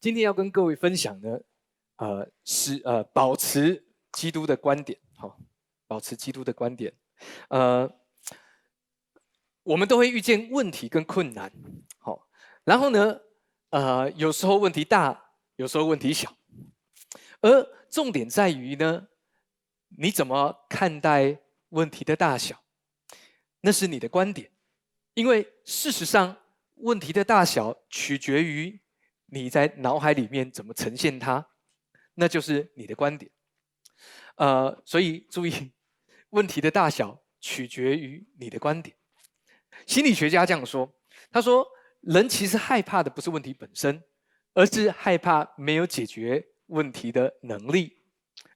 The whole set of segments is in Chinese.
今天要跟各位分享呢，呃，是呃，保持基督的观点，好，保持基督的观点，呃，我们都会遇见问题跟困难，好，然后呢，呃，有时候问题大，有时候问题小，而重点在于呢，你怎么看待问题的大小，那是你的观点，因为事实上。问题的大小取决于你在脑海里面怎么呈现它，那就是你的观点。呃，所以注意，问题的大小取决于你的观点。心理学家这样说，他说：人其实害怕的不是问题本身，而是害怕没有解决问题的能力。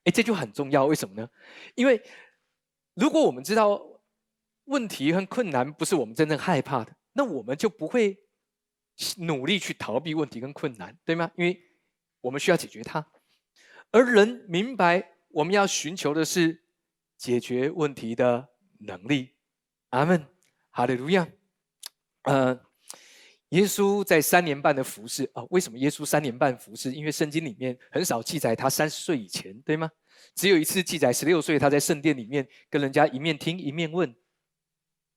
哎，这就很重要。为什么呢？因为如果我们知道问题和困难不是我们真正害怕的。那我们就不会努力去逃避问题跟困难，对吗？因为我们需要解决它，而人明白我们要寻求的是解决问题的能力。阿门，哈利路亚。呃，耶稣在三年半的服侍啊，为什么耶稣三年半服侍？因为圣经里面很少记载他三十岁以前，对吗？只有一次记载十六岁，他在圣殿里面跟人家一面听一面问，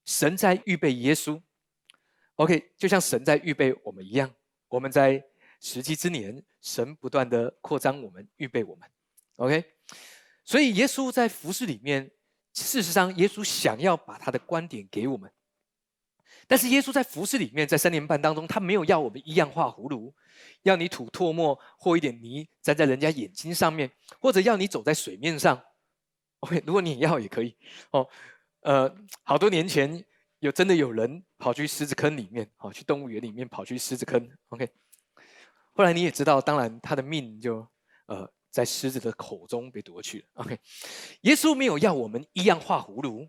神在预备耶稣。OK，就像神在预备我们一样，我们在时机之年，神不断的扩张我们，预备我们。OK，所以耶稣在服饰里面，事实上耶稣想要把他的观点给我们，但是耶稣在服饰里面，在三年半当中，他没有要我们一样画葫芦，要你吐唾沫或一点泥粘在人家眼睛上面，或者要你走在水面上。OK，如果你要也可以。哦，呃，好多年前。有真的有人跑去狮子坑里面，好去动物园里面跑去狮子坑，OK。后来你也知道，当然他的命就呃在狮子的口中被夺去了，OK。耶稣没有要我们一样画葫芦，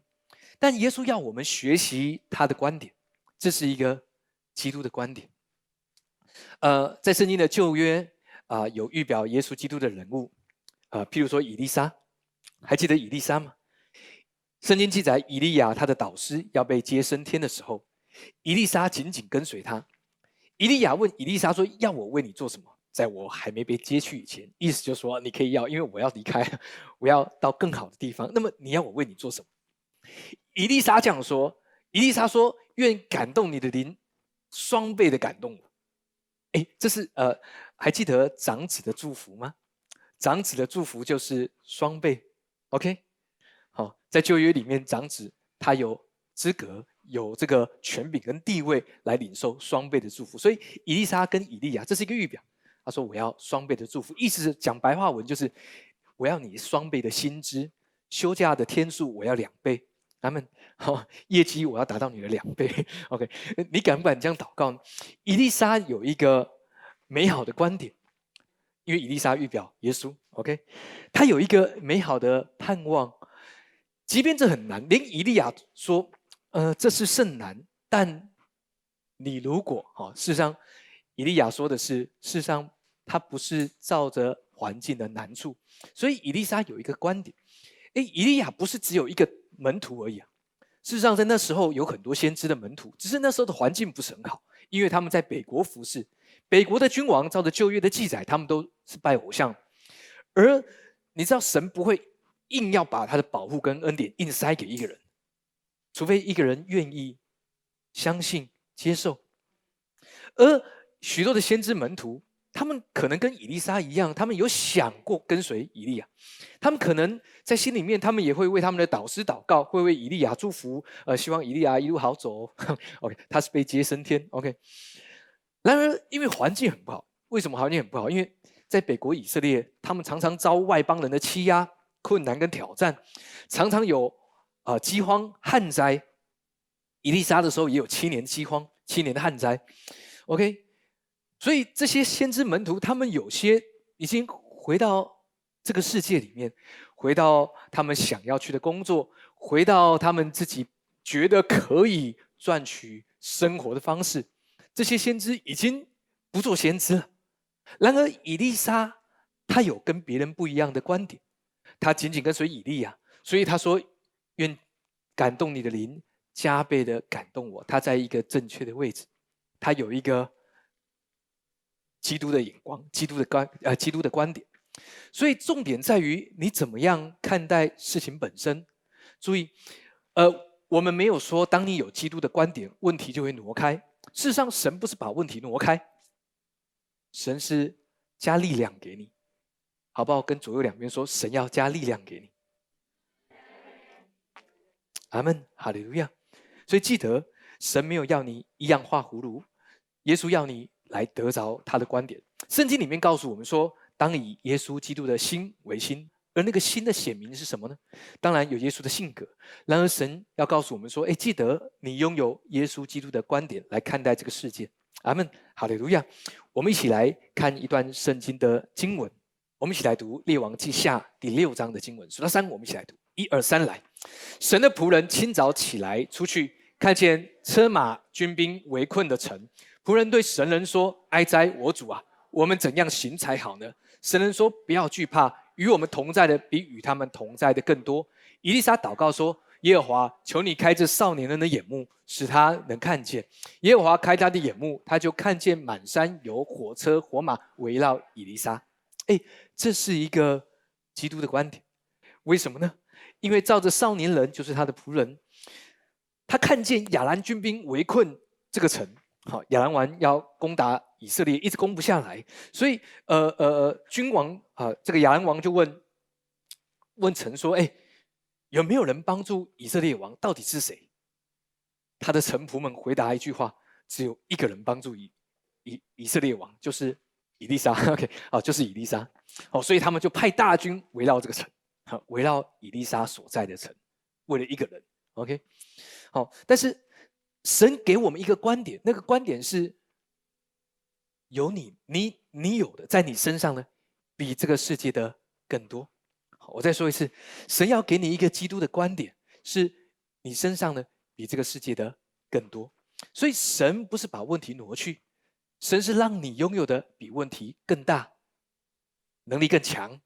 但耶稣要我们学习他的观点，这是一个基督的观点。呃，在圣经的旧约啊，有预表耶稣基督的人物，呃，譬如说以利沙，还记得以利沙吗？圣经记载，以利亚他的导师要被接升天的时候，以利沙紧紧跟随他。以利亚问以利沙说：“要我为你做什么？在我还没被接去以前，意思就是说你可以要，因为我要离开，我要到更好的地方。那么你要我为你做什么？”以利沙这样说：“以利沙说，愿感动你的灵双倍的感动我。”哎，这是呃，还记得长子的祝福吗？长子的祝福就是双倍。OK。好，在旧约里面，长子他有资格、有这个权柄跟地位来领受双倍的祝福。所以，以丽莎跟以利亚这是一个预表。他说：“我要双倍的祝福。”意思是讲白话文就是：我要你双倍的薪资，休假的天数我要两倍。他们好，业绩我要达到你的两倍。OK，你敢不敢这样祷告呢？以利沙有一个美好的观点，因为伊丽莎预表耶稣。OK，他有一个美好的盼望。即便这很难，连以利亚说：“呃，这是甚难。”但你如果哈，事实上，以利亚说的是，事实上他不是照着环境的难处。所以以利沙有一个观点：，哎，以利亚不是只有一个门徒而已啊。事实上，在那时候有很多先知的门徒，只是那时候的环境不是很好，因为他们在北国服侍，北国的君王照着旧约的记载，他们都是拜偶像。而你知道，神不会。硬要把他的保护跟恩典硬塞给一个人，除非一个人愿意相信、接受。而许多的先知门徒，他们可能跟以利沙一样，他们有想过跟随以利亚，他们可能在心里面，他们也会为他们的导师祷告，会为以利亚祝福，呃，希望以利亚一路好走。OK，他是被接升天。OK，然而因为环境很不好，为什么环境很不好？因为在北国以色列，他们常常遭外邦人的欺压。困难跟挑战，常常有啊饥荒旱灾。伊丽莎的时候也有七年饥荒，七年的旱灾。OK，所以这些先知门徒，他们有些已经回到这个世界里面，回到他们想要去的工作，回到他们自己觉得可以赚取生活的方式。这些先知已经不做先知了。然而，伊丽莎她有跟别人不一样的观点。他紧紧跟随以利啊，所以他说：“愿感动你的灵加倍的感动我。”他在一个正确的位置，他有一个基督的眼光、基督的观呃基督的观点。所以重点在于你怎么样看待事情本身。注意，呃，我们没有说当你有基督的观点，问题就会挪开。事实上，神不是把问题挪开，神是加力量给你，好不好？跟左右两边说，神要加力量给你。阿门，哈利路亚。所以记得，神没有要你一样画葫芦，耶稣要你来得着他的观点。圣经里面告诉我们说，当以耶稣基督的心为心，而那个心的显明是什么呢？当然有耶稣的性格。然而神要告诉我们说，哎，记得你拥有耶稣基督的观点来看待这个世界。阿门，哈利路亚。我们一起来看一段圣经的经文，我们一起来读《列王记下》第六章的经文。数到三，我们一起来读。一二三，来！神的仆人清早起来，出去看见车马军兵围困的城。仆人对神人说：“哀哉，我主啊，我们怎样行才好呢？”神人说：“不要惧怕，与我们同在的比与他们同在的更多。”伊丽莎祷告说：“耶和华，求你开这少年人的眼目，使他能看见。”耶和华开他的眼目，他就看见满山有火车火马围绕伊丽莎。哎，这是一个基督的观点，为什么呢？因为照着少年人就是他的仆人，他看见亚兰军兵围困这个城，好，亚兰王要攻打以色列，一直攻不下来，所以呃呃，君王啊，这个亚兰王就问问臣说：“哎，有没有人帮助以色列王？到底是谁？”他的臣仆们回答一句话：“只有一个人帮助以以以色列王，就是以利沙。”OK，好，就是以利沙。好，所以他们就派大军围绕这个城。好，围绕以丽莎所在的城，为了一个人，OK，好，但是神给我们一个观点，那个观点是，有你，你，你有的，在你身上呢，比这个世界的更多。好，我再说一次，神要给你一个基督的观点，是你身上呢，比这个世界的更多。所以神不是把问题挪去，神是让你拥有的比问题更大，能力更强。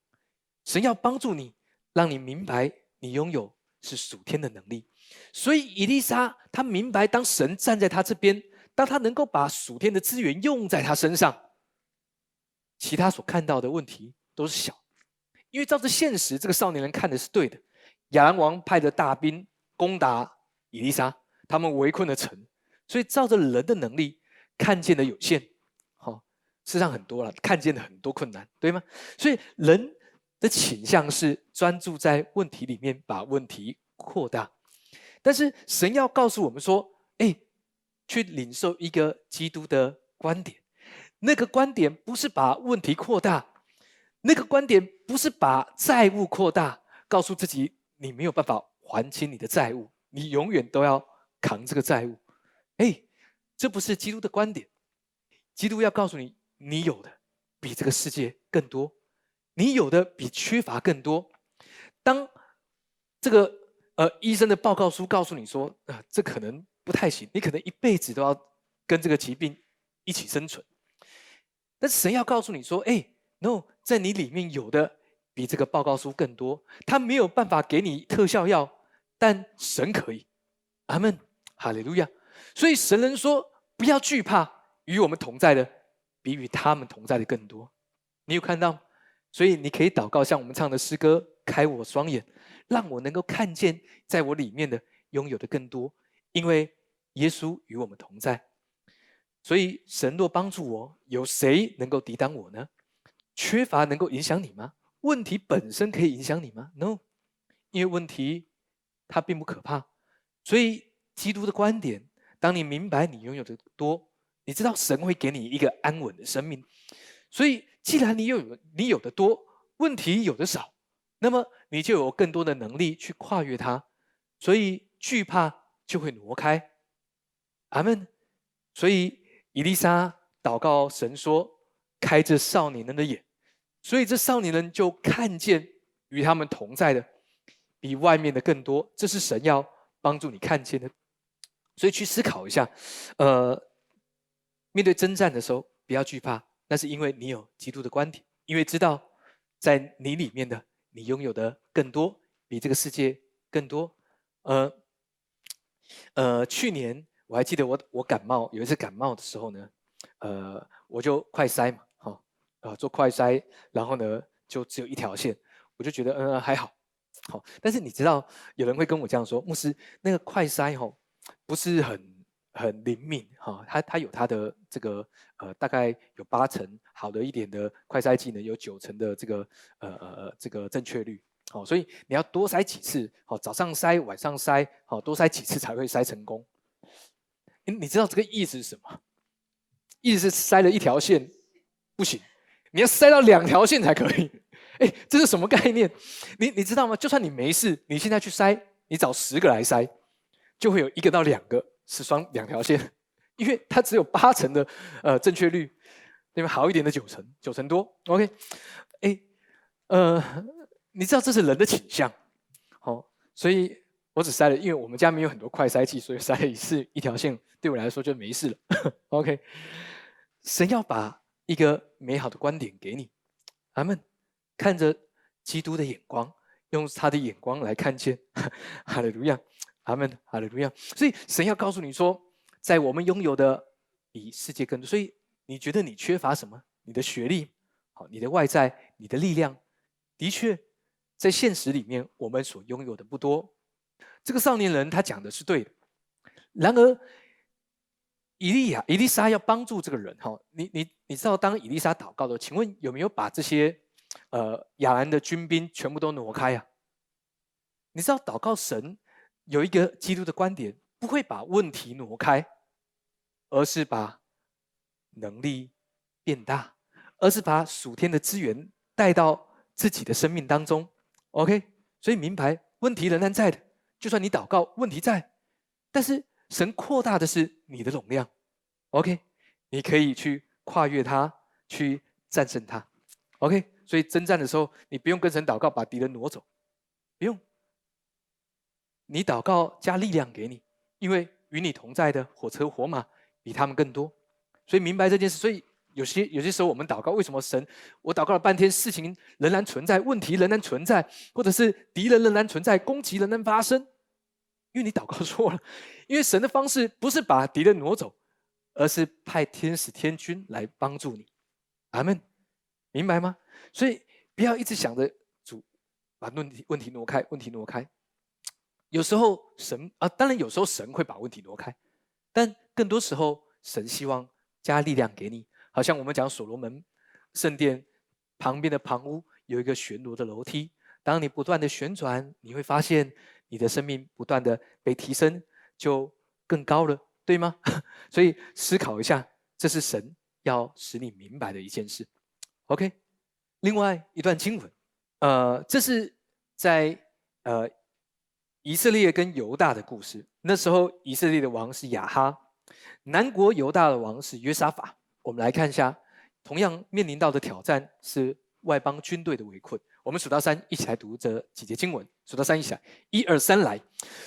神要帮助你。让你明白，你拥有是属天的能力。所以，以丽莎她明白，当神站在她这边，当她能够把属天的资源用在她身上，其他所看到的问题都是小。因为照着现实，这个少年人看的是对的。亚兰王派的大兵攻打以丽莎，他们围困了城，所以照着人的能力看见的有限，好，事实上很多了，看见的很多困难，对吗？所以人。的倾向是专注在问题里面，把问题扩大。但是神要告诉我们说：“哎，去领受一个基督的观点。那个观点不是把问题扩大，那个观点不是把债务扩大，告诉自己你没有办法还清你的债务，你永远都要扛这个债务。哎，这不是基督的观点。基督要告诉你，你有的比这个世界更多。”你有的比缺乏更多。当这个呃医生的报告书告诉你说啊，这可能不太行，你可能一辈子都要跟这个疾病一起生存。但是神要告诉你说，哎，no，在你里面有的比这个报告书更多。他没有办法给你特效药，但神可以。阿门，哈利路亚。所以神人说，不要惧怕，与我们同在的比与他们同在的更多。你有看到？所以你可以祷告，像我们唱的诗歌：“开我双眼，让我能够看见在我里面的拥有的更多。”因为耶稣与我们同在，所以神若帮助我，有谁能够抵挡我呢？缺乏能够影响你吗？问题本身可以影响你吗？No，因为问题它并不可怕。所以基督的观点，当你明白你拥有的多，你知道神会给你一个安稳的生命。所以。既然你有你有的多，问题有的少，那么你就有更多的能力去跨越它，所以惧怕就会挪开。阿门。所以伊丽莎祷告神说：“开这少年人的眼。”所以这少年人就看见与他们同在的比外面的更多。这是神要帮助你看见的。所以去思考一下，呃，面对征战的时候，不要惧怕。那是因为你有基督的观点，因为知道在你里面的你拥有的更多，比这个世界更多。呃呃，去年我还记得我我感冒有一次感冒的时候呢，呃，我就快塞嘛，呃做快筛，然后呢就只有一条线，我就觉得嗯还好，好。但是你知道有人会跟我这样说，牧师那个快筛吼不是很很灵敏哈，它它有它的这个呃大概有八成好的一点的快筛技能，有九成的这个呃呃呃这个正确率。好，所以你要多筛几次，好，早上筛，晚上筛，好多筛几次才会筛成功。你你知道这个意思是什么？意思是筛了一条线不行，你要筛到两条线才可以。哎，这是什么概念？你你知道吗？就算你没事，你现在去筛，你找十个来筛，就会有一个到两个是双两条线，因为它只有八成的呃正确率，对吧？好一点的九成，九成多。OK，哎，呃。你知道这是人的倾向，好，所以我只筛了，因为我们家没有很多快筛器，所以筛了一次一条线，对我来说就没事了。OK，神要把一个美好的观点给你，阿门。看着基督的眼光，用他的眼光来看见，哈利路亚，阿门，哈利路亚。所以神要告诉你说，在我们拥有的比世界更多。所以你觉得你缺乏什么？你的学历，好，你的外在，你的力量，的确。在现实里面，我们所拥有的不多。这个少年人他讲的是对的。然而，以利亚、以利沙要帮助这个人，哈，你你你知道，当以利沙祷告的，请问有没有把这些呃亚兰的军兵全部都挪开啊？你知道，祷告神有一个基督的观点，不会把问题挪开，而是把能力变大，而是把属天的资源带到自己的生命当中。OK，所以明白问题仍然在的，就算你祷告，问题在，但是神扩大的是你的容量。OK，你可以去跨越它，去战胜它。OK，所以征战的时候，你不用跟神祷告把敌人挪走，不用。你祷告加力量给你，因为与你同在的火车火马比他们更多，所以明白这件事，所以。有些有些时候，我们祷告，为什么神？我祷告了半天，事情仍然存在，问题仍然存在，或者是敌人仍然存在，攻击仍然发生，因为你祷告错了。因为神的方式不是把敌人挪走，而是派天使天君来帮助你。阿门，明白吗？所以不要一直想着主把问题问题挪开，问题挪开。有时候神啊，当然有时候神会把问题挪开，但更多时候神希望加力量给你。好像我们讲所罗门圣殿旁边的旁屋有一个旋螺的楼梯，当你不断的旋转，你会发现你的生命不断的被提升，就更高了，对吗？所以思考一下，这是神要使你明白的一件事。OK，另外一段经文，呃，这是在呃以色列跟犹大的故事。那时候以色列的王是亚哈，南国犹大的王是约沙法。我们来看一下，同样面临到的挑战是外邦军队的围困。我们数到三，一起来读这几节经文。数到三，一起来，一二三，来。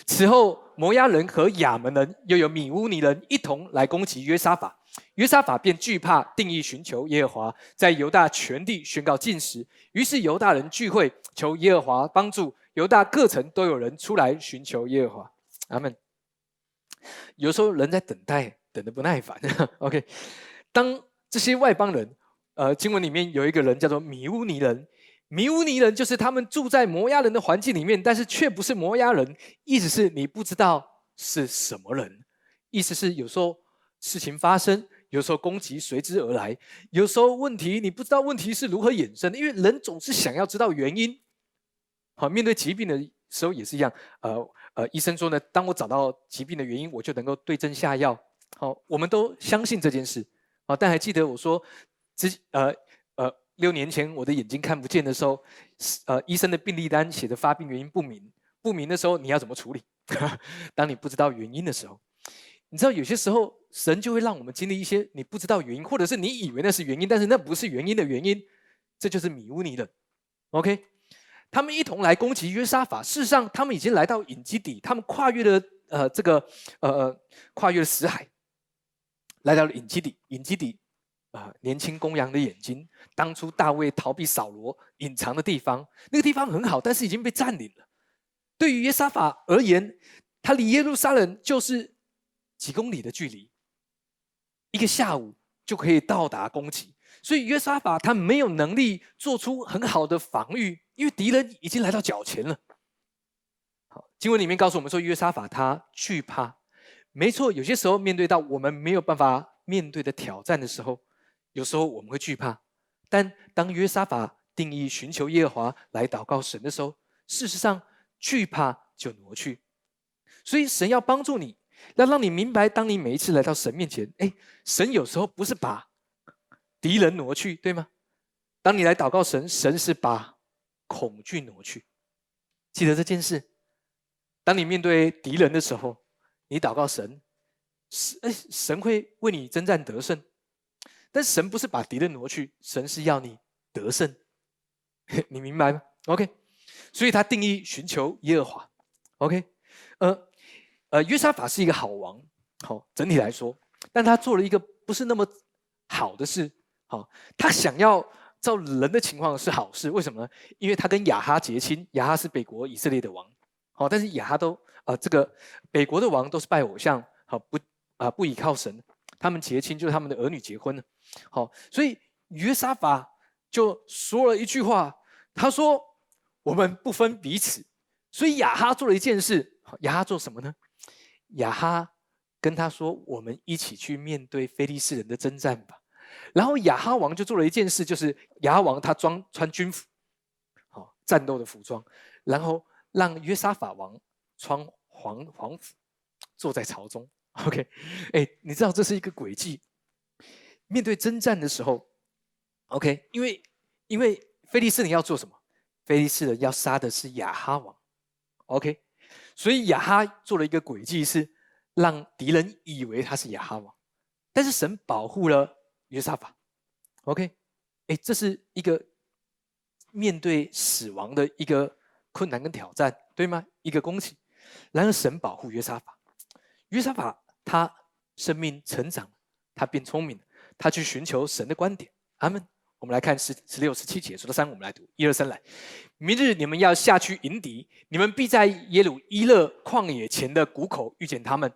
此后，摩押人和亚门人，又有米乌尼人一同来攻击约沙法。约沙法便惧怕，定义寻求耶和华，在犹大全地宣告禁食。于是犹大人聚会，求耶和华帮助。犹大各城都有人出来寻求耶和华。阿门。有时候人在等待，等的不耐烦。OK。当这些外邦人，呃，经文里面有一个人叫做米乌尼人，米乌尼人就是他们住在摩押人的环境里面，但是却不是摩押人，意思是你不知道是什么人，意思是有时候事情发生，有时候攻击随之而来，有时候问题你不知道问题是如何衍生的，因为人总是想要知道原因。好，面对疾病的时候也是一样，呃呃，医生说呢，当我找到疾病的原因，我就能够对症下药。好，我们都相信这件事。啊！但还记得我说，之呃呃六年前我的眼睛看不见的时候，呃医生的病历单写的发病原因不明，不明的时候你要怎么处理？当你不知道原因的时候，你知道有些时候神就会让我们经历一些你不知道原因，或者是你以为那是原因，但是那不是原因的原因，这就是米乌尼的。OK，他们一同来攻击约沙法，事实上他们已经来到隐基底，他们跨越了呃这个呃跨越了死海。来到了隐基底，隐基底，啊，年轻公羊的眼睛。当初大卫逃避扫罗隐藏的地方，那个地方很好，但是已经被占领了。对于耶沙法而言，他离耶路撒冷就是几公里的距离，一个下午就可以到达攻击。所以约沙法他没有能力做出很好的防御，因为敌人已经来到脚前了。好，经文里面告诉我们说，约沙法他惧怕。没错，有些时候面对到我们没有办法面对的挑战的时候，有时候我们会惧怕。但当约沙法定义寻求耶和华来祷告神的时候，事实上惧怕就挪去。所以神要帮助你，要让你明白，当你每一次来到神面前，哎，神有时候不是把。敌人挪去，对吗？当你来祷告神，神是把恐惧挪去。记得这件事。当你面对敌人的时候，你祷告神，神哎，神会为你征战得胜。但神不是把敌人挪去，神是要你得胜。你明白吗？OK。所以他定义寻求耶和华。OK。呃呃，约沙法是一个好王，好整体来说，但他做了一个不是那么好的事。好，他想要照人的情况是好事，为什么呢？因为他跟亚哈结亲，亚哈是北国以色列的王。好，但是亚哈都啊，这个北国的王都是拜偶像，好不啊不依靠神，他们结亲就是他们的儿女结婚呢。好，所以约沙法就说了一句话，他说：“我们不分彼此。”所以亚哈做了一件事，亚哈做什么呢？亚哈跟他说：“我们一起去面对非利士人的征战吧。”然后亚哈王就做了一件事，就是亚哈王他装穿军服，好战斗的服装，然后让约沙法王穿黄黄服，坐在朝中。OK，哎，你知道这是一个诡计。面对征战的时候，OK，因为因为菲利士人要做什么？菲利士人要杀的是亚哈王。OK，所以亚哈做了一个诡计，是让敌人以为他是亚哈王，但是神保护了。约沙法，OK，哎，这是一个面对死亡的一个困难跟挑战，对吗？一个攻击，然而神保护约沙法，约沙法他生命成长，他变聪明，他去寻求神的观点。阿门。我们来看十十六、十七节，数到三，我们来读一二三来。明日你们要下去迎敌，你们必在耶路伊勒旷野前的谷口遇见他们。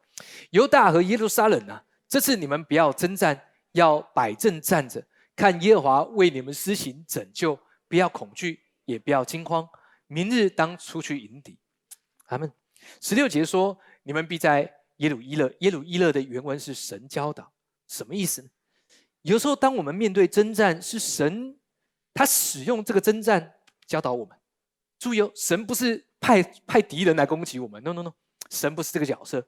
犹大和耶路撒冷啊，这次你们不要征战。要摆正站着，看耶和华为你们施行拯救，不要恐惧，也不要惊慌。明日当出去迎敌。阿门。十六节说：“你们必在耶鲁伊勒。”耶鲁伊勒的原文是神教导，什么意思呢？有时候，当我们面对征战，是神他使用这个征战教导我们。注意哦，神不是派派敌人来攻击我们，no no no，神不是这个角色，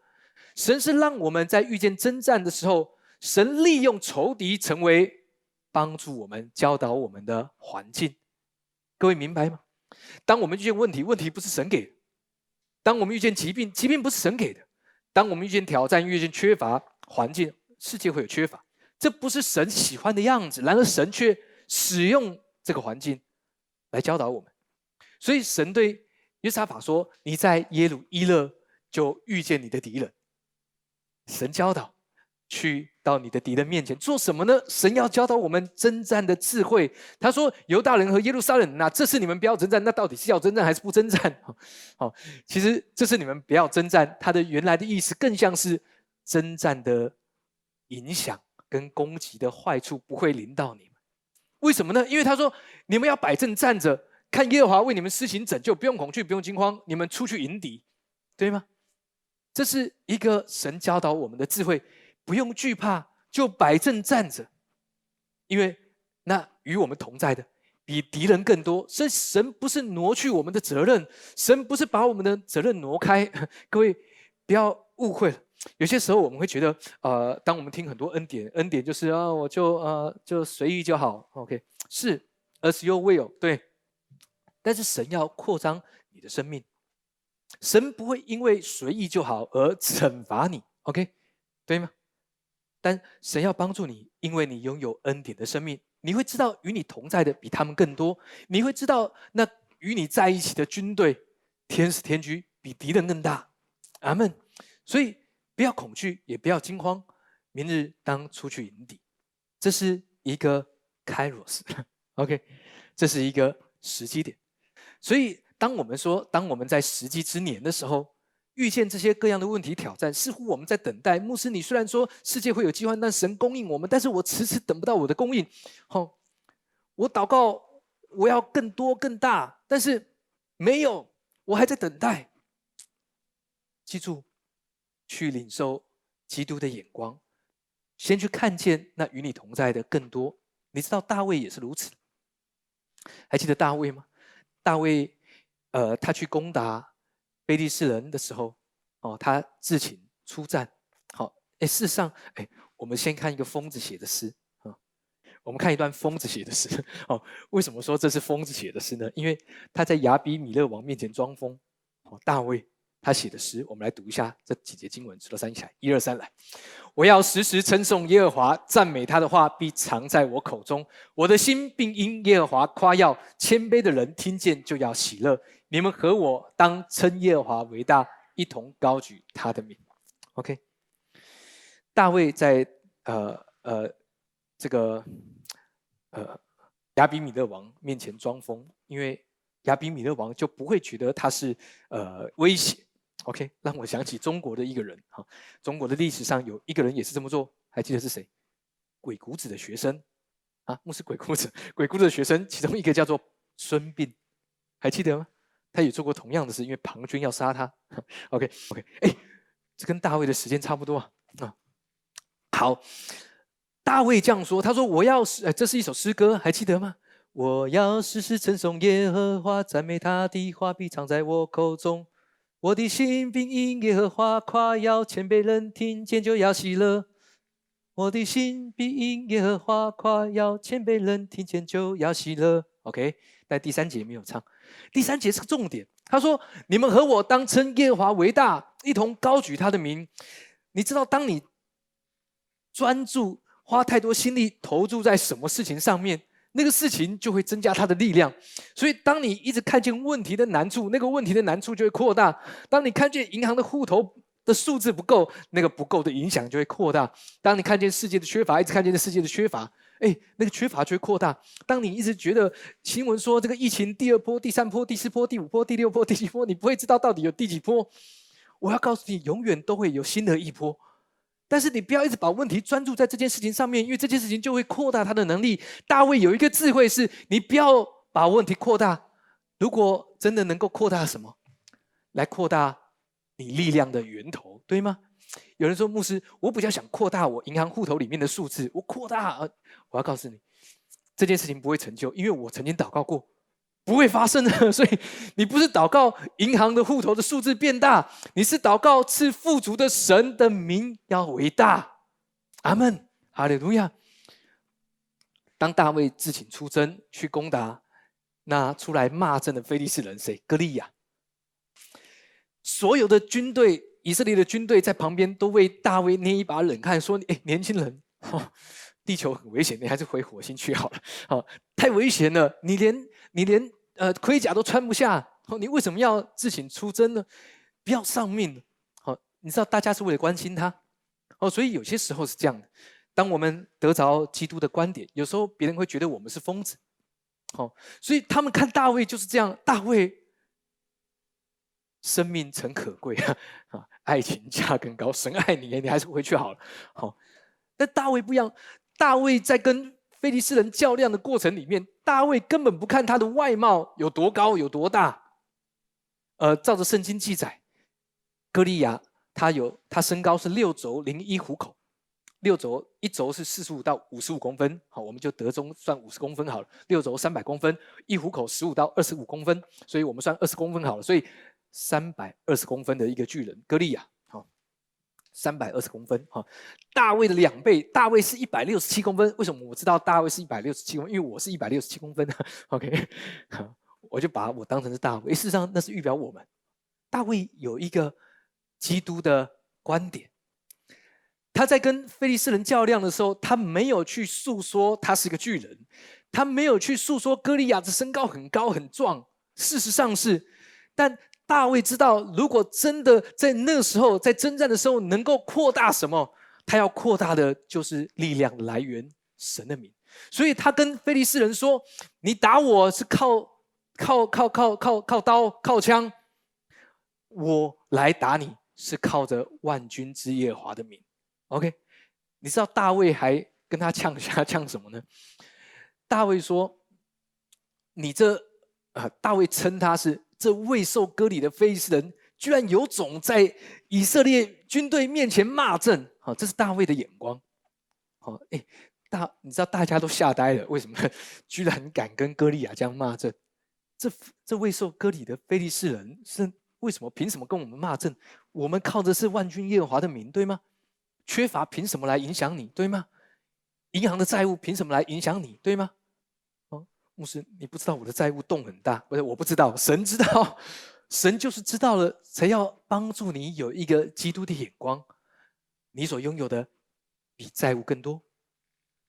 神是让我们在遇见征战的时候。神利用仇敌成为帮助我们、教导我们的环境，各位明白吗？当我们遇见问题，问题不是神给的；当我们遇见疾病，疾病不是神给的；当我们遇见挑战、遇见缺乏环境，世界会有缺乏，这不是神喜欢的样子。然而神却使用这个环境来教导我们。所以神对约沙法说：“你在耶路伊勒就遇见你的敌人。”神教导。去到你的敌人面前做什么呢？神要教导我们征战的智慧。他说：“犹大人和耶路撒冷，那这次你们不要征战，那到底是要征战还是不征战？”好，其实这是你们不要征战。它的原来的意思更像是征战的影响跟攻击的坏处不会临到你们。为什么呢？因为他说：“你们要摆正站着，看耶和华为你们施行拯救，不用恐惧，不用惊慌，你们出去迎敌，对吗？”这是一个神教导我们的智慧。不用惧怕，就摆正站着，因为那与我们同在的比敌人更多。所以神不是挪去我们的责任，神不是把我们的责任挪开。各位不要误会了。有些时候我们会觉得，呃，当我们听很多恩典，恩典就是啊，我就呃就随意就好。OK，是，as you will，对。但是神要扩张你的生命，神不会因为随意就好而惩罚你。OK，对吗？但神要帮助你，因为你拥有恩典的生命，你会知道与你同在的比他们更多。你会知道那与你在一起的军队，天使天军比敌人更大。阿门。所以不要恐惧，也不要惊慌。明日当出去迎敌，这是一个开罗斯。OK，这是一个时机点。所以当我们说，当我们在时机之年的时候。遇见这些各样的问题挑战，似乎我们在等待。牧师，你虽然说世界会有饥荒，但神供应我们，但是我迟迟等不到我的供应。好，我祷告，我要更多更大，但是没有，我还在等待。记住，去领受基督的眼光，先去看见那与你同在的更多。你知道大卫也是如此，还记得大卫吗？大卫，呃，他去攻打。非利士人的时候，哦，他自请出战。好，哎，事实上，哎，我们先看一个疯子写的诗啊。我们看一段疯子写的诗。哦，为什么说这是疯子写的诗呢？因为他在亚比米勒王面前装疯。哦，大卫他写的诗，我们来读一下这几节经文，数到三起来，一二三，来。我要时时称颂耶和华，赞美他的话必藏在我口中。我的心并因耶和华夸耀，谦卑的人听见就要喜乐。你们和我当称耶和华为大，一同高举他的名。OK，大卫在呃呃这个呃亚比米勒王面前装疯，因为亚比米勒王就不会觉得他是呃威胁。OK，让我想起中国的一个人哈，中国的历史上有一个人也是这么做，还记得是谁？鬼谷子的学生啊，牧师鬼谷子，鬼谷子的学生其中一个叫做孙膑，还记得吗？他也做过同样的事，因为庞涓要杀他。OK，OK，哎，这跟大卫的时间差不多啊。啊，好，大卫这样说，他说：“我要是……哎，这是一首诗歌，还记得吗？我要时时称颂耶和华，赞美他的话必藏在我口中。我的心并因耶和华夸耀，谦卑人听见就要喜乐。我的心并因耶和华夸耀，谦卑人听见就要喜乐。”OK，但第三节没有唱。第三节是个重点，他说：“你们和我当称耶和华为大，一同高举他的名。”你知道，当你专注花太多心力投注在什么事情上面，那个事情就会增加它的力量。所以，当你一直看见问题的难处，那个问题的难处就会扩大；当你看见银行的户头的数字不够，那个不够的影响就会扩大；当你看见世界的缺乏，一直看见世界的缺乏。哎，那个缺乏就会扩大。当你一直觉得新闻说这个疫情第二波、第三波、第四波、第五波、第六波、第七波，你不会知道到底有第几波。我要告诉你，永远都会有新的一波。但是你不要一直把问题专注在这件事情上面，因为这件事情就会扩大他的能力。大卫有一个智慧，是你不要把问题扩大。如果真的能够扩大什么，来扩大你力量的源头，对吗？有人说牧师，我比较想扩大我银行户头里面的数字。我扩大，我要告诉你，这件事情不会成就，因为我曾经祷告过，不会发生的。所以你不是祷告银行的户头的数字变大，你是祷告赐富足的神的名要伟大。阿门，哈利路亚。当大卫自请出征去攻打那出来骂阵的非利士人，谁？歌利亚。所有的军队。以色列的军队在旁边都为大卫捏一把冷汗，说：“哎，年轻人，地球很危险，你还是回火星去好了。好，太危险了，你连你连呃盔甲都穿不下，你为什么要自请出征呢？不要丧命。好，你知道大家是为了关心他，哦，所以有些时候是这样的。当我们得着基督的观点，有时候别人会觉得我们是疯子。好，所以他们看大卫就是这样，大卫。”生命诚可贵啊！啊，爱情价更高。神爱你，你还是回去好了。好，但大卫不一样。大卫在跟菲利斯人较量的过程里面，大卫根本不看他的外貌有多高、有多大。呃，照着圣经记载，歌利亚他有他身高是六轴零一虎口，六轴一轴是四十五到五十五公分。好，我们就得中算五十公分好了。六轴三百公分，一虎口十五到二十五公分，所以我们算二十公分好了。所以。三百二十公分的一个巨人，歌利亚，三百二十公分，哈，大卫的两倍，大卫是一百六十七公分。为什么我知道大卫是一百六十七公分？因为我是一百六十七公分，OK，我就把我当成是大卫。事实上，那是预表我们。大卫有一个基督的观点，他在跟菲利斯人较量的时候，他没有去诉说他是个巨人，他没有去诉说歌利亚的身高很高很壮。事实上是，但。大卫知道，如果真的在那时候在征战的时候能够扩大什么，他要扩大的就是力量来源神的名。所以他跟菲利斯人说：“你打我是靠靠靠靠靠靠刀靠枪，我来打你是靠着万军之耶华的名。OK，你知道大卫还跟他呛下呛什么呢？大卫说：“你这啊，大卫称他是这未受割礼的非利士人，居然有种在以色列军队面前骂阵。”好，这是大卫的眼光。好，哎，大，你知道大家都吓呆了，为什么？居然敢跟歌利亚这样骂阵？这这未受割礼的非利士人是为什么？凭什么跟我们骂阵？我们靠的是万军耶和华的名，对吗？缺乏凭什么来影响你，对吗？银行的债务凭什么来影响你，对吗？牧师，你不知道我的债务洞很大，不是？我不知道，神知道，神就是知道了，才要帮助你有一个基督的眼光。你所拥有的比债务更多。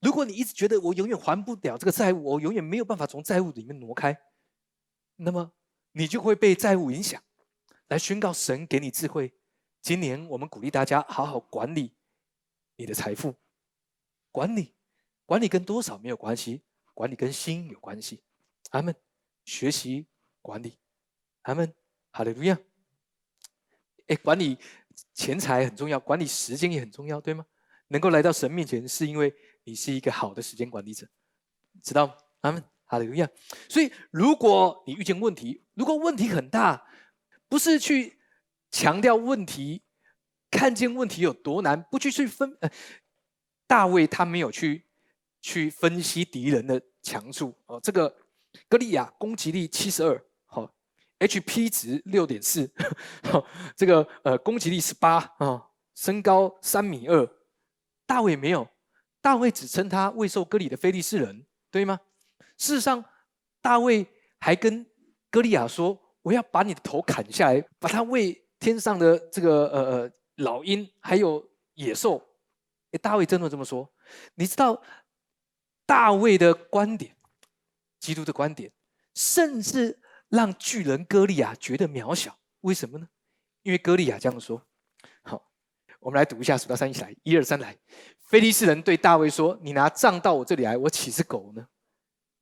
如果你一直觉得我永远还不了这个债务，我永远没有办法从债务里面挪开，那么你就会被债务影响。来宣告神给你智慧。今年我们鼓励大家好好管理你的财富。管理，管理跟多少没有关系，管理跟心有关系。阿门。学习管理。阿门。哈利路亚。哎，管理。钱财很重要，管理时间也很重要，对吗？能够来到神面前，是因为你是一个好的时间管理者，知道吗？阿门，哈利路亚。所以，如果你遇见问题，如果问题很大，不是去强调问题，看见问题有多难，不去去分。呃，大卫他没有去去分析敌人的强处哦。这个歌利亚攻击力七十二。HP 值六点四，这个呃攻击力是八啊，身高三米二。大卫没有，大卫只称他未受割礼的非利士人，对吗？事实上，大卫还跟歌利亚说：“我要把你的头砍下来，把它喂天上的这个呃呃老鹰，还有野兽。”哎，大卫真的这么说？你知道大卫的观点，基督的观点，甚至。让巨人歌利亚觉得渺小，为什么呢？因为歌利亚这样说。好，我们来读一下，数到三一起来，一二三来。菲利士人对大卫说：“你拿杖到我这里来，我岂是狗呢？”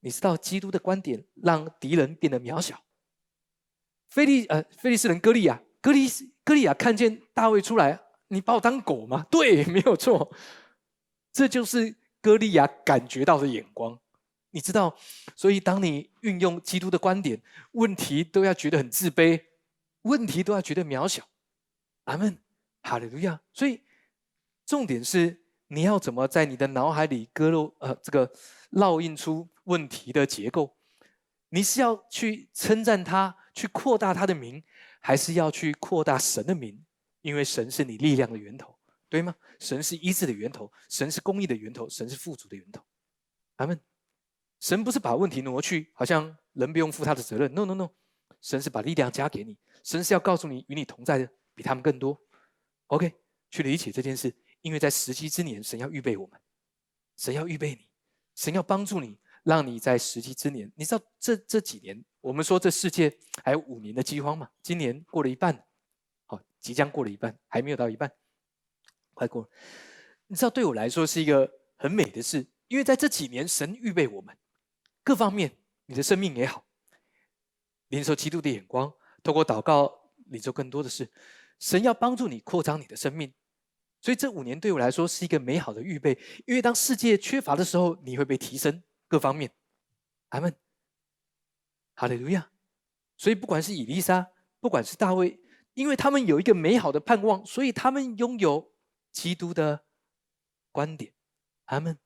你知道基督的观点让敌人变得渺小。菲利呃，菲利士人歌利亚，歌利斯歌利亚看见大卫出来，你把我当狗吗？对，没有错，这就是歌利亚感觉到的眼光。你知道，所以当你运用基督的观点，问题都要觉得很自卑，问题都要觉得渺小。阿门，哈利路亚。所以重点是你要怎么在你的脑海里割肉呃这个烙印出问题的结构？你是要去称赞他，去扩大他的名，还是要去扩大神的名？因为神是你力量的源头，对吗？神是医治的源头，神是公义的源头，神是富足的源头。阿门。神不是把问题挪去，好像人不用负他的责任。No No No，神是把力量加给你。神是要告诉你，与你同在的比他们更多。OK，去理解这件事，因为在时机之年，神要预备我们，神要预备你，神要帮助你，让你在时机之年。你知道这这几年，我们说这世界还有五年的饥荒嘛？今年过了一半，好，即将过了一半，还没有到一半，快过了。你知道对我来说是一个很美的事，因为在这几年，神预备我们。各方面，你的生命也好，领受基督的眼光，透过祷告领受更多的事，神要帮助你扩张你的生命。所以这五年对我来说是一个美好的预备，因为当世界缺乏的时候，你会被提升各方面。阿门，哈利路亚。所以不管是以丽莎，不管是大卫，因为他们有一个美好的盼望，所以他们拥有基督的观点。阿门。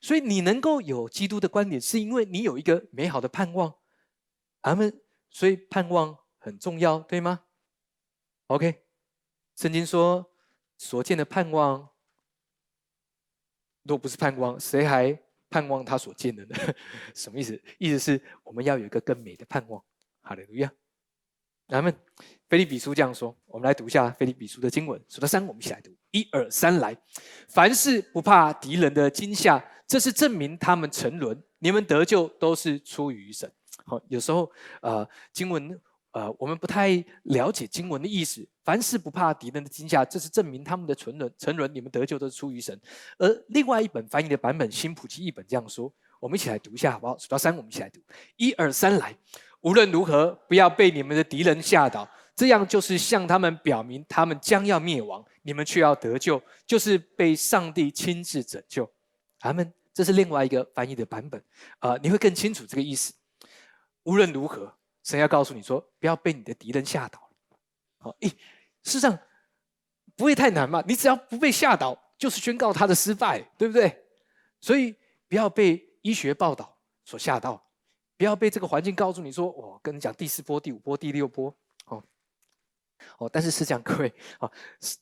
所以你能够有基督的观点，是因为你有一个美好的盼望，阿门。所以盼望很重要，对吗？OK，圣经说所见的盼望，若不是盼望，谁还盼望他所见的呢？什么意思？意思是我们要有一个更美的盼望。哈利路亚，阿门。菲利比书这样说，我们来读一下菲利比书的经文。数到三，我们一起来读。一二三，来。凡事不怕敌人的惊吓。这是证明他们沉沦，你们得救都是出于神。好，有时候呃，经文呃，我们不太了解经文的意思。凡事不怕敌人的惊吓，这是证明他们的沉沦，沉沦，你们得救都是出于神。而另外一本翻译的版本，新普及译本这样说，我们一起来读一下好不好？数到三，我们一起来读。一二三，来。无论如何，不要被你们的敌人吓倒。这样就是向他们表明他们将要灭亡，你们却要得救，就是被上帝亲自拯救。阿门。这是另外一个翻译的版本，啊，你会更清楚这个意思。无论如何，神要告诉你说，不要被你的敌人吓倒。好，咦，事实上不会太难嘛？你只要不被吓倒，就是宣告他的失败，对不对？所以不要被医学报道所吓到，不要被这个环境告诉你说，我跟你讲第四波、第五波、第六波，哦，但是是这样，各位，啊，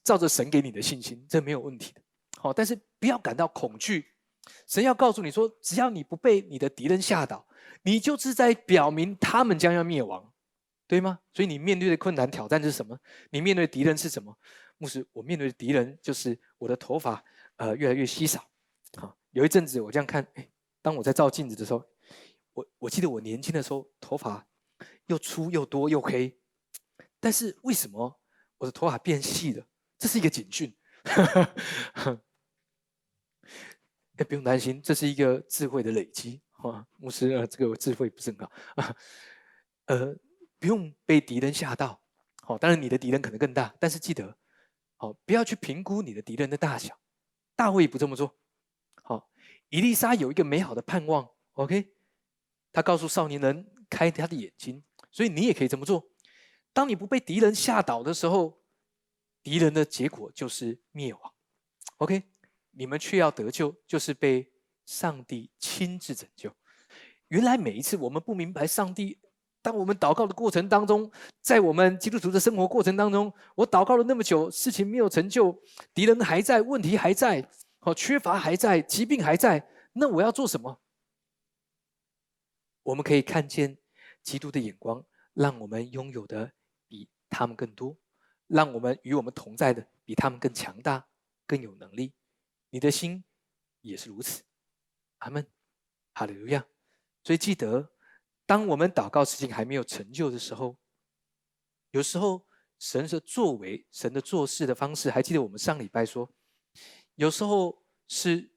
照着神给你的信心，这没有问题的。好，但是不要感到恐惧。神要告诉你说，只要你不被你的敌人吓倒，你就是在表明他们将要灭亡，对吗？所以你面对的困难挑战是什么？你面对的敌人是什么？牧师，我面对的敌人就是我的头发，呃，越来越稀少。好，有一阵子我这样看，哎，当我在照镜子的时候，我我记得我年轻的时候头发又粗又多又黑，但是为什么我的头发变细了？这是一个警讯。哎，不用担心，这是一个智慧的累积。哈，牧师，呃，这个智慧不是很高啊。呃，不用被敌人吓到。好，当然你的敌人可能更大，但是记得，好，不要去评估你的敌人的大小。大卫不这么做。好，伊丽莎有一个美好的盼望。OK，他告诉少年人开他的眼睛，所以你也可以这么做。当你不被敌人吓倒的时候，敌人的结果就是灭亡。OK。你们却要得救，就是被上帝亲自拯救。原来每一次我们不明白上帝，当我们祷告的过程当中，在我们基督徒的生活过程当中，我祷告了那么久，事情没有成就，敌人还在，问题还在，好缺乏还在，疾病还在，那我要做什么？我们可以看见基督的眼光，让我们拥有的他们更多，让我们与我们同在的比他们更强大，更有能力。你的心也是如此，阿门，哈利路亚。所以记得，当我们祷告事情还没有成就的时候，有时候神的作为、神的做事的方式，还记得我们上礼拜说，有时候是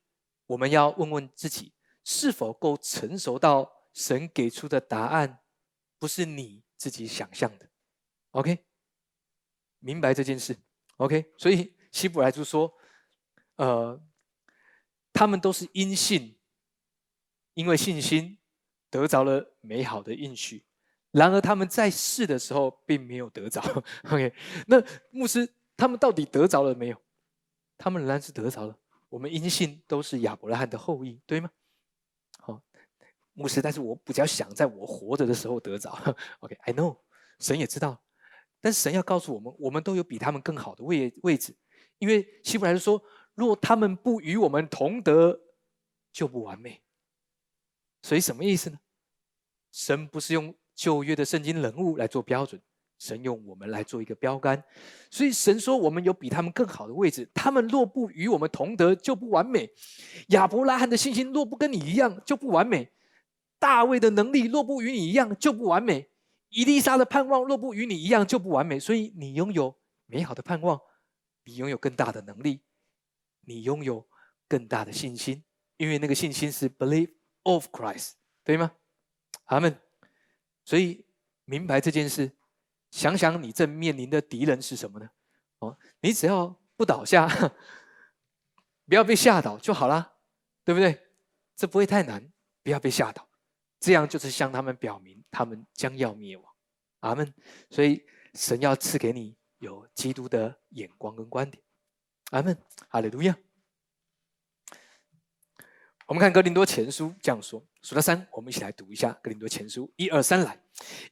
我们要问问自己，是否够成熟到神给出的答案不是你自己想象的。OK，明白这件事。OK，所以希伯来就说。呃，他们都是因信，因为信心得着了美好的应许。然而他们在世的时候并没有得着。OK，那牧师他们到底得着了没有？他们仍然是得着了。我们因信都是亚伯拉罕的后裔，对吗？好，牧师，但是我比较想在我活着的时候得着。OK，I know，神也知道，但是神要告诉我们，我们都有比他们更好的位位置，因为希伯来说。若他们不与我们同德，就不完美。所以什么意思呢？神不是用旧约的圣经人物来做标准，神用我们来做一个标杆。所以神说我们有比他们更好的位置。他们若不与我们同德，就不完美。亚伯拉罕的信心若不跟你一样，就不完美。大卫的能力若不与你一样，就不完美。伊丽莎的盼望若不与你一样，就不完美。所以你拥有美好的盼望，你拥有更大的能力。你拥有更大的信心，因为那个信心是 believe of Christ，对吗？阿门。所以明白这件事，想想你正面临的敌人是什么呢？哦，你只要不倒下，不要被吓倒就好啦，对不对？这不会太难，不要被吓倒，这样就是向他们表明他们将要灭亡。阿门。所以神要赐给你有基督的眼光跟观点。阿门，哈利路亚。我们看格林多前书这样说，数到三，我们一起来读一下格林多前书，一二三来。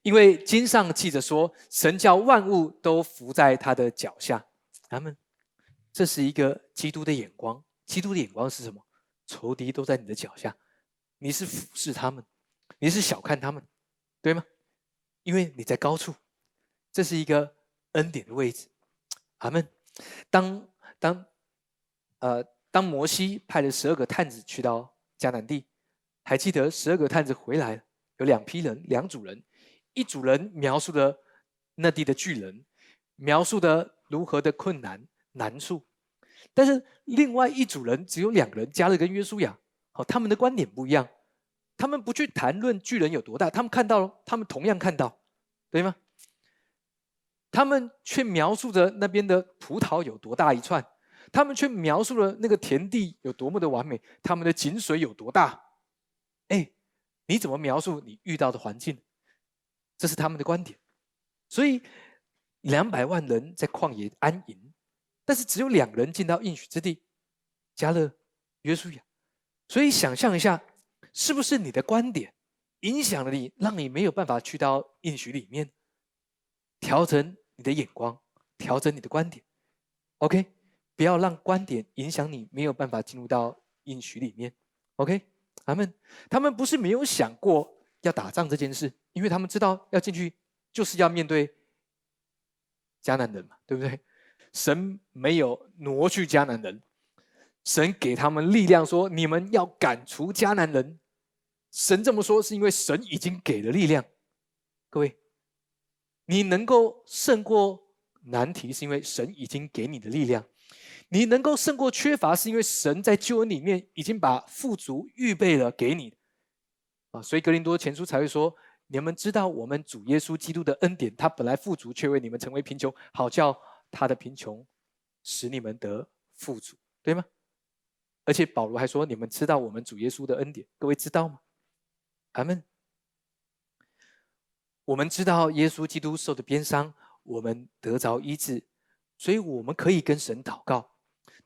因为经上记着说，神叫万物都伏在他的脚下。阿门。这是一个基督的眼光，基督的眼光是什么？仇敌都在你的脚下，你是俯视他们，你是小看他们，对吗？因为你在高处，这是一个恩典的位置。阿门。当当，呃，当摩西派了十二个探子去到迦南地，还记得十二个探子回来，有两批人，两组人，一组人描述的那地的巨人，描述的如何的困难难处，但是另外一组人只有两个人，加勒跟约书亚，好，他们的观点不一样，他们不去谈论巨人有多大，他们看到了，他们同样看到，对吗？他们却描述着那边的葡萄有多大一串，他们却描述了那个田地有多么的完美，他们的井水有多大。哎，你怎么描述你遇到的环境？这是他们的观点。所以两百万人在旷野安营，但是只有两人进到应许之地，加勒、约书亚。所以想象一下，是不是你的观点影响了你，让你没有办法去到应许里面？调整你的眼光，调整你的观点，OK，不要让观点影响你，没有办法进入到应许里面，OK，他们他们不是没有想过要打仗这件事，因为他们知道要进去就是要面对迦南人嘛，对不对？神没有挪去迦南人，神给他们力量，说你们要赶除迦南人。神这么说是因为神已经给了力量，各位。你能够胜过难题，是因为神已经给你的力量；你能够胜过缺乏，是因为神在救恩里面已经把富足预备了给你。啊，所以格林多前书才会说：你们知道我们主耶稣基督的恩典，他本来富足，却为你们成为贫穷，好叫他的贫穷使你们得富足，对吗？而且保罗还说：你们知道我们主耶稣的恩典，各位知道吗？阿门。我们知道耶稣基督受的鞭伤，我们得着医治，所以我们可以跟神祷告。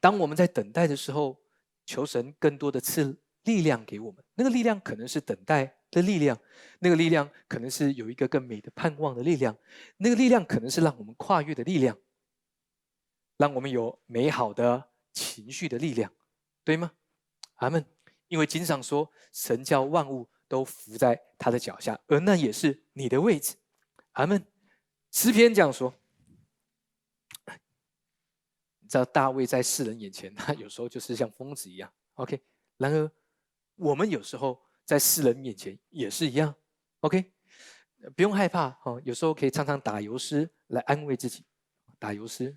当我们在等待的时候，求神更多的赐力量给我们。那个力量可能是等待的力量，那个力量可能是有一个更美的盼望的力量，那个力量可能是让我们跨越的力量，让我们有美好的情绪的力量，对吗？阿门。因为经上说，神叫万物。都伏在他的脚下，而那也是你的位置。阿门。诗篇这样说。你知道大卫在世人眼前，他有时候就是像疯子一样。OK，然而我们有时候在世人面前也是一样。OK，不用害怕哦，有时候可以唱唱打油诗来安慰自己。打油诗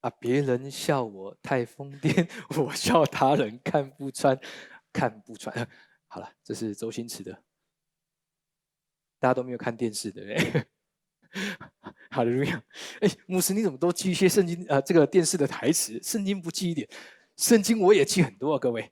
啊，别人笑我太疯癫，我笑他人看不穿。看不穿，好了，这是周星驰的，大家都没有看电视，对不对？好的，路亚，哎，牧师你怎么都记一些圣经啊？这个电视的台词，圣经不记一点，圣经我也记很多啊。各位，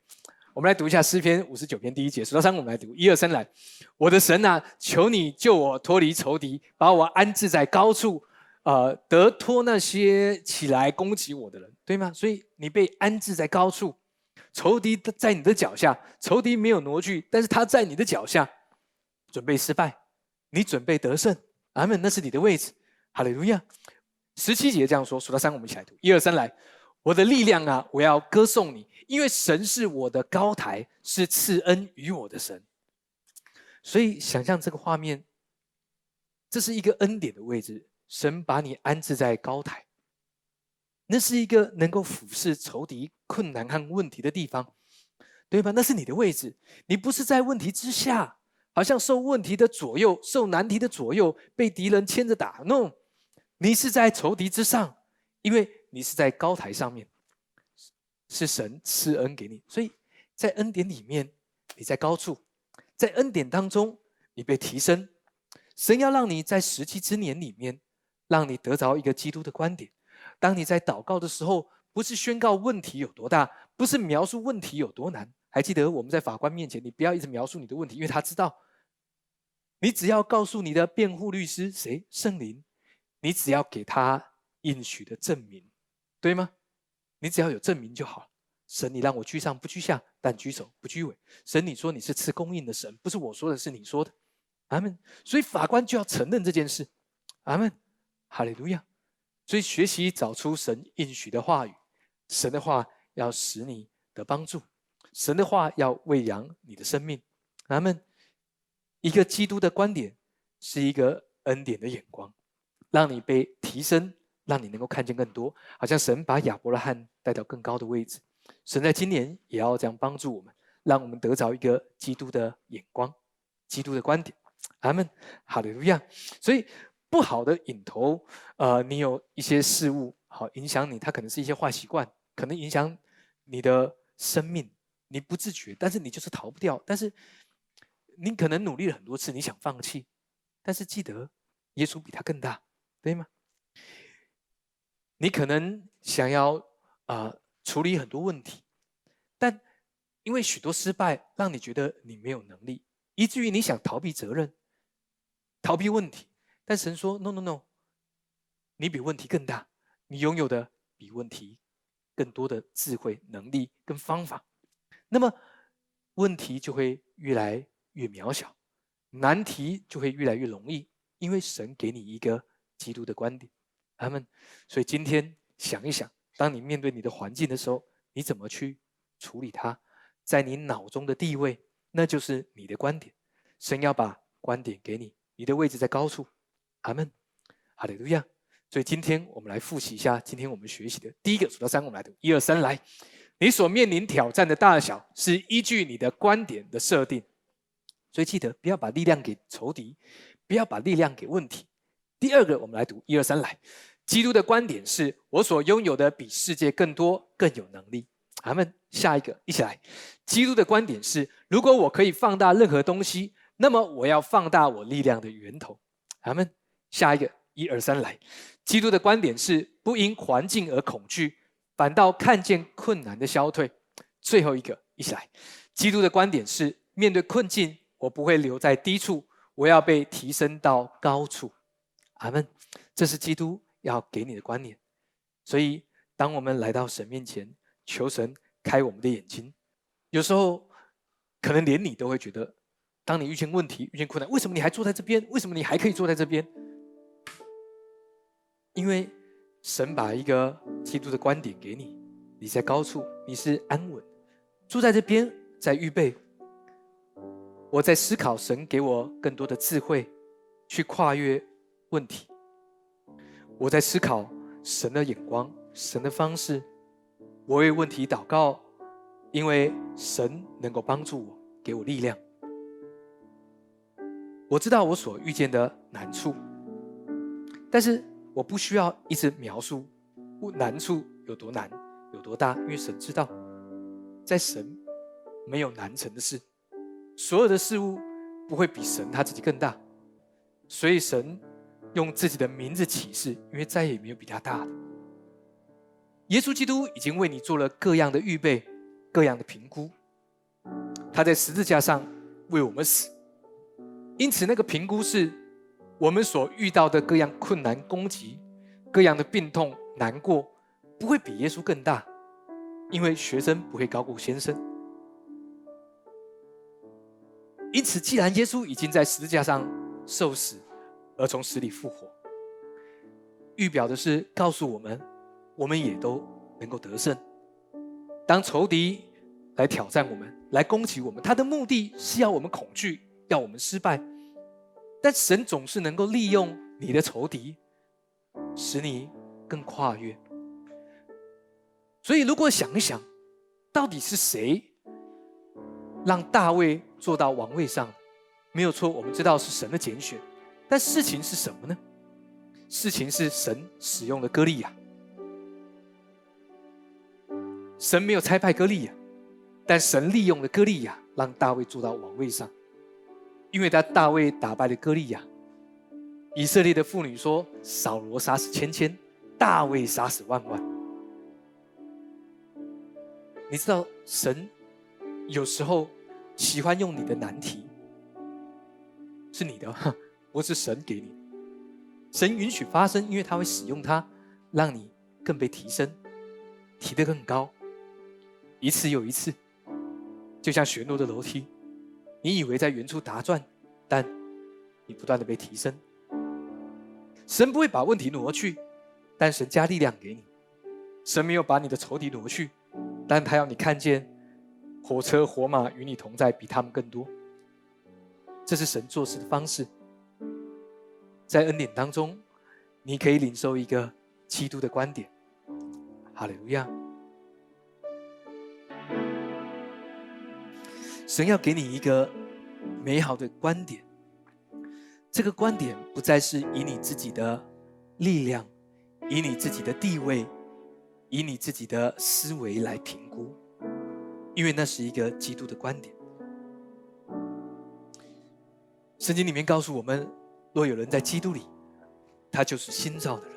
我们来读一下诗篇五十九篇第一节，数到三，我们来读，一二三来。我的神啊，求你救我脱离仇敌，把我安置在高处，呃，得脱那些起来攻击我的人，对吗？所以你被安置在高处。仇敌在你的脚下，仇敌没有挪去，但是他在你的脚下，准备失败，你准备得胜，阿门，那是你的位置，哈利路亚。十七节这样说，数到三，我们一起来读，一二三，来，我的力量啊，我要歌颂你，因为神是我的高台，是赐恩于我的神。所以想象这个画面，这是一个恩典的位置，神把你安置在高台。那是一个能够俯视仇敌困难和问题的地方，对吧？那是你的位置，你不是在问题之下，好像受问题的左右，受难题的左右，被敌人牵着打。No，你是在仇敌之上，因为你是在高台上面，是神赐恩给你，所以在恩典里面，你在高处，在恩典当中，你被提升。神要让你在十七之年里面，让你得着一个基督的观点。当你在祷告的时候，不是宣告问题有多大，不是描述问题有多难。还记得我们在法官面前，你不要一直描述你的问题，因为他知道。你只要告诉你的辩护律师谁圣灵，你只要给他应许的证明，对吗？你只要有证明就好。神，你让我居上不居下，但居首不居尾。神，你说你是赐供应的神，不是我说的，是你说的。阿门。所以法官就要承认这件事。阿门。哈利路亚。所以，学习找出神应许的话语，神的话要使你的帮助，神的话要喂养你的生命。他们一个基督的观点是一个恩典的眼光，让你被提升，让你能够看见更多。好像神把亚伯拉罕带到更高的位置，神在今年也要这样帮助我们，让我们得着一个基督的眼光、基督的观点。阿门，哈利路亚。所以。不好的引头，呃，你有一些事物好影响你，它可能是一些坏习惯，可能影响你的生命，你不自觉，但是你就是逃不掉。但是你可能努力了很多次，你想放弃，但是记得耶稣比他更大，对吗？你可能想要啊处理很多问题，但因为许多失败，让你觉得你没有能力，以至于你想逃避责任、逃避问题。但神说：“No, No, No，你比问题更大，你拥有的比问题更多的智慧、能力跟方法。那么问题就会越来越渺小，难题就会越来越容易，因为神给你一个基督的观点。阿门。所以今天想一想，当你面对你的环境的时候，你怎么去处理它？在你脑中的地位，那就是你的观点。神要把观点给你，你的位置在高处。阿门。好的，路亚。所以今天我们来复习一下今天我们学习的第一个数到三，我们来读一二三来。你所面临挑战的大小是依据你的观点的设定，所以记得不要把力量给仇敌，不要把力量给问题。第二个，我们来读一二三来。基督的观点是我所拥有的比世界更多，更有能力。阿门。下一个，一起来。基督的观点是，如果我可以放大任何东西，那么我要放大我力量的源头。阿门。下一个，一二三来。基督的观点是，不因环境而恐惧，反倒看见困难的消退。最后一个，一起来。基督的观点是，面对困境，我不会留在低处，我要被提升到高处。阿门。这是基督要给你的观念。所以，当我们来到神面前，求神开我们的眼睛。有时候，可能连你都会觉得，当你遇见问题、遇见困难，为什么你还坐在这边？为什么你还可以坐在这边？因为神把一个基督的观点给你，你在高处，你是安稳，住在这边，在预备。我在思考神给我更多的智慧，去跨越问题。我在思考神的眼光，神的方式。我为问题祷告，因为神能够帮助我，给我力量。我知道我所遇见的难处，但是我不需要一直描述难处有多难、有多大，因为神知道，在神没有难成的事，所有的事物不会比神他自己更大，所以神用自己的名字启示，因为再也没有比他大的。耶稣基督已经为你做了各样的预备，各样的评估。他在十字架上为我们死，因此那个评估是我们所遇到的各样困难、攻击、各样的病痛、难过，不会比耶稣更大，因为学生不会高估先生。因此，既然耶稣已经在十字架上受死，而从死里复活，预表的是告诉我们。我们也都能够得胜。当仇敌来挑战我们、来攻击我们，他的目的是要我们恐惧，要我们失败。但神总是能够利用你的仇敌，使你更跨越。所以，如果想一想，到底是谁让大卫坐到王位上？没有错，我们知道是神的拣选。但事情是什么呢？事情是神使用了歌利亚。神没有差派歌利亚，但神利用了歌利亚，让大卫坐到王位上。因为他大卫打败了歌利亚，以色列的妇女说：“扫罗杀死千千，大卫杀死万万。”你知道神有时候喜欢用你的难题，是你的，不是神给你。神允许发生，因为他会使用它，让你更被提升，提得更高。一次又一次，就像旋落的楼梯，你以为在原处打转，但你不断的被提升。神不会把问题挪去，但神加力量给你。神没有把你的仇敌挪去，但他要你看见火车火马与你同在，比他们更多。这是神做事的方式。在恩典当中，你可以领受一个基督的观点。哈利路亚。神要给你一个美好的观点，这个观点不再是以你自己的力量、以你自己的地位、以你自己的思维来评估，因为那是一个基督的观点。圣经里面告诉我们，若有人在基督里，他就是新造的人。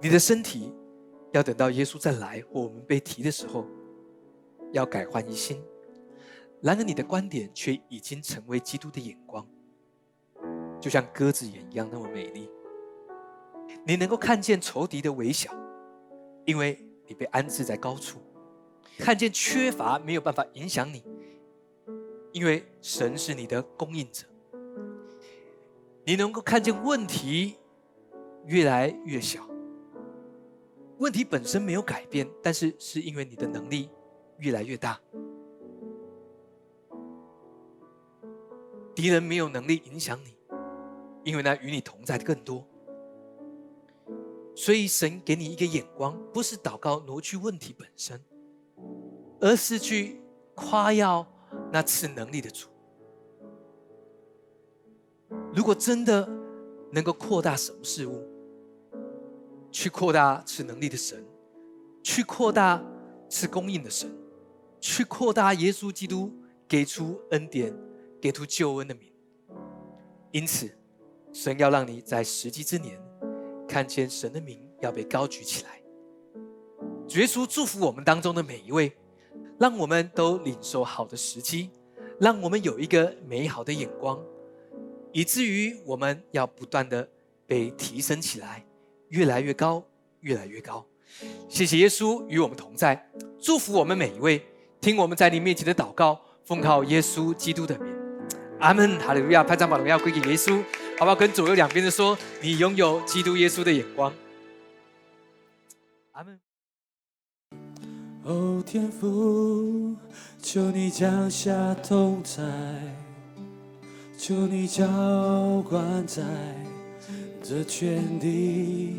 你的身体要等到耶稣再来或我们被提的时候，要改换一新。然而，你的观点却已经成为基督的眼光，就像鸽子眼一样那么美丽。你能够看见仇敌的微小，因为你被安置在高处；看见缺乏没有办法影响你，因为神是你的供应者。你能够看见问题越来越小，问题本身没有改变，但是是因为你的能力越来越大。敌人没有能力影响你，因为那与你同在的更多。所以神给你一个眼光，不是祷告挪去问题本身，而是去夸耀那赐能力的主。如果真的能够扩大什么事物，去扩大赐能力的神，去扩大赐供应的神，去扩大耶稣基督给出恩典。给出救恩的名，因此，神要让你在时机之年，看见神的名要被高举起来。耶稣祝福我们当中的每一位，让我们都领受好的时机，让我们有一个美好的眼光，以至于我们要不断的被提升起来，越来越高，越来越高。谢谢耶稣与我们同在，祝福我们每一位，听我们在你面前的祷告，奉靠耶稣基督的名。阿门，哈利路亚！拍张把荣耀归给耶稣，好不好？跟左右两边的说，你拥有基督耶稣的眼光。阿门。哦，天父，求你降下同在，求你浇灌在这全地，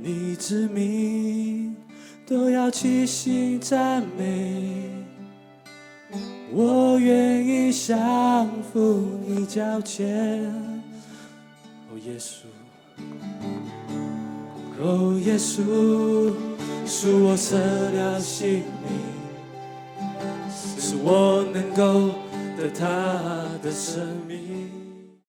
你之名都要齐心赞美。我愿意降服你脚前，哦耶稣，哦耶稣，是我舍掉性命，使我能够得他的生命。